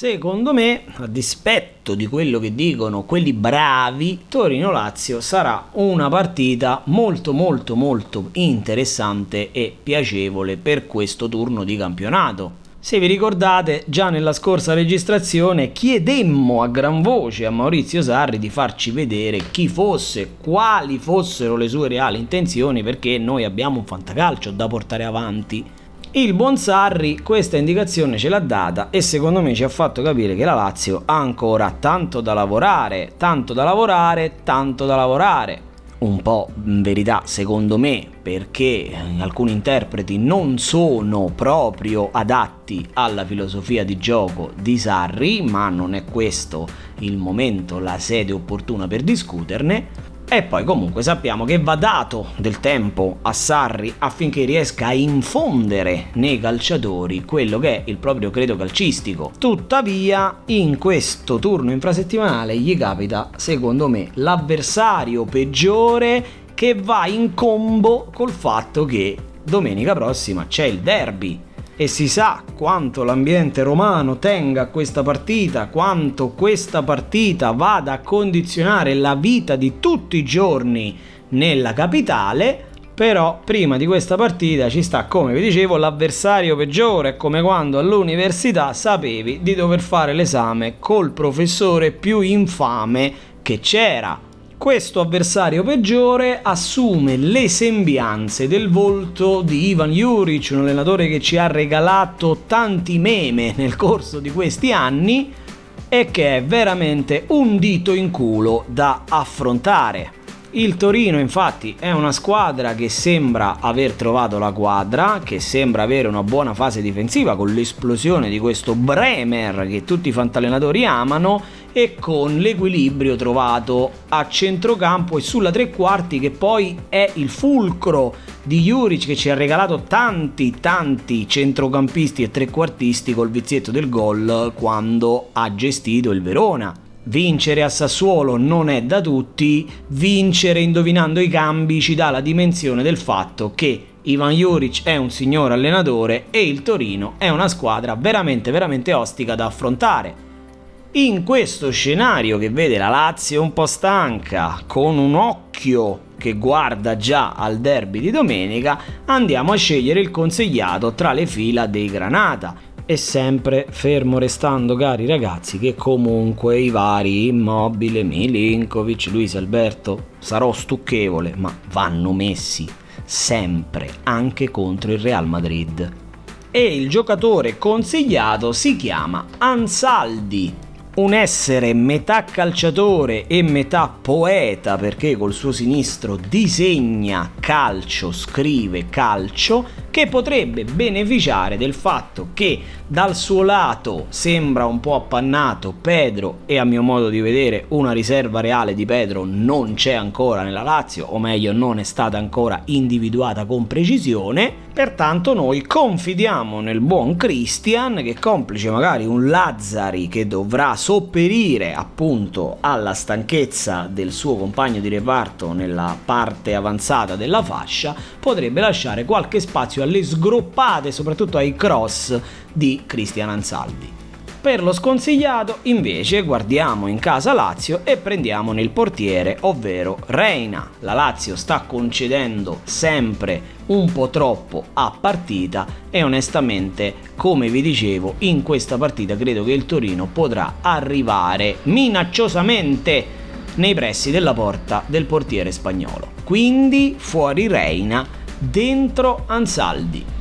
Secondo me, a dispetto di quello che dicono quelli bravi, Torino-Lazio sarà una partita molto molto molto interessante e piacevole per questo turno di campionato. Se vi ricordate, già nella scorsa registrazione chiedemmo a gran voce a Maurizio Sarri di farci vedere chi fosse, quali fossero le sue reali intenzioni, perché noi abbiamo un fantacalcio da portare avanti il buon Sarri questa indicazione ce l'ha data e secondo me ci ha fatto capire che la Lazio ha ancora tanto da lavorare, tanto da lavorare, tanto da lavorare. Un po' in verità secondo me perché alcuni interpreti non sono proprio adatti alla filosofia di gioco di Sarri, ma non è questo il momento, la sede opportuna per discuterne. E poi comunque sappiamo che va dato del tempo a Sarri affinché riesca a infondere nei calciatori quello che è il proprio credo calcistico. Tuttavia, in questo turno infrasettimanale gli capita, secondo me, l'avversario peggiore che va in combo col fatto che domenica prossima c'è il derby e si sa quanto l'ambiente romano tenga a questa partita, quanto questa partita vada a condizionare la vita di tutti i giorni nella capitale. Però prima di questa partita ci sta, come vi dicevo, l'avversario peggiore, come quando all'università sapevi di dover fare l'esame col professore più infame che c'era questo avversario peggiore assume le sembianze del volto di Ivan Juric, un allenatore che ci ha regalato tanti meme nel corso di questi anni e che è veramente un dito in culo da affrontare. Il Torino infatti è una squadra che sembra aver trovato la quadra, che sembra avere una buona fase difensiva con l'esplosione di questo Bremer che tutti i fantallenatori amano e con l'equilibrio trovato a centrocampo e sulla tre quarti che poi è il fulcro di Juric che ci ha regalato tanti tanti centrocampisti e trequartisti col vizietto del gol quando ha gestito il Verona. Vincere a Sassuolo non è da tutti, vincere indovinando i cambi ci dà la dimensione del fatto che Ivan Juric è un signor allenatore e il Torino è una squadra veramente veramente ostica da affrontare. In questo scenario che vede la Lazio un po' stanca, con un occhio che guarda già al derby di domenica, andiamo a scegliere il consigliato tra le fila dei Granata. E sempre fermo restando cari ragazzi che comunque i vari Immobile, Milinkovic, Luis Alberto sarò stucchevole ma vanno messi sempre anche contro il Real Madrid. E il giocatore consigliato si chiama Ansaldi un essere metà calciatore e metà poeta perché col suo sinistro disegna calcio, scrive calcio, che potrebbe beneficiare del fatto che dal suo lato sembra un po' appannato Pedro e a mio modo di vedere una riserva reale di Pedro non c'è ancora nella Lazio, o meglio non è stata ancora individuata con precisione, pertanto noi confidiamo nel buon Christian che complice magari un Lazzari che dovrà sopperire appunto alla stanchezza del suo compagno di reparto nella parte avanzata della fascia, potrebbe lasciare qualche spazio alle sgroppate, soprattutto ai cross di Cristian Ansaldi. Per lo sconsigliato invece guardiamo in casa Lazio e prendiamo nel portiere, ovvero Reina. La Lazio sta concedendo sempre un po' troppo a partita e onestamente, come vi dicevo, in questa partita credo che il Torino potrà arrivare minacciosamente nei pressi della porta del portiere spagnolo. Quindi fuori Reina, dentro Ansaldi.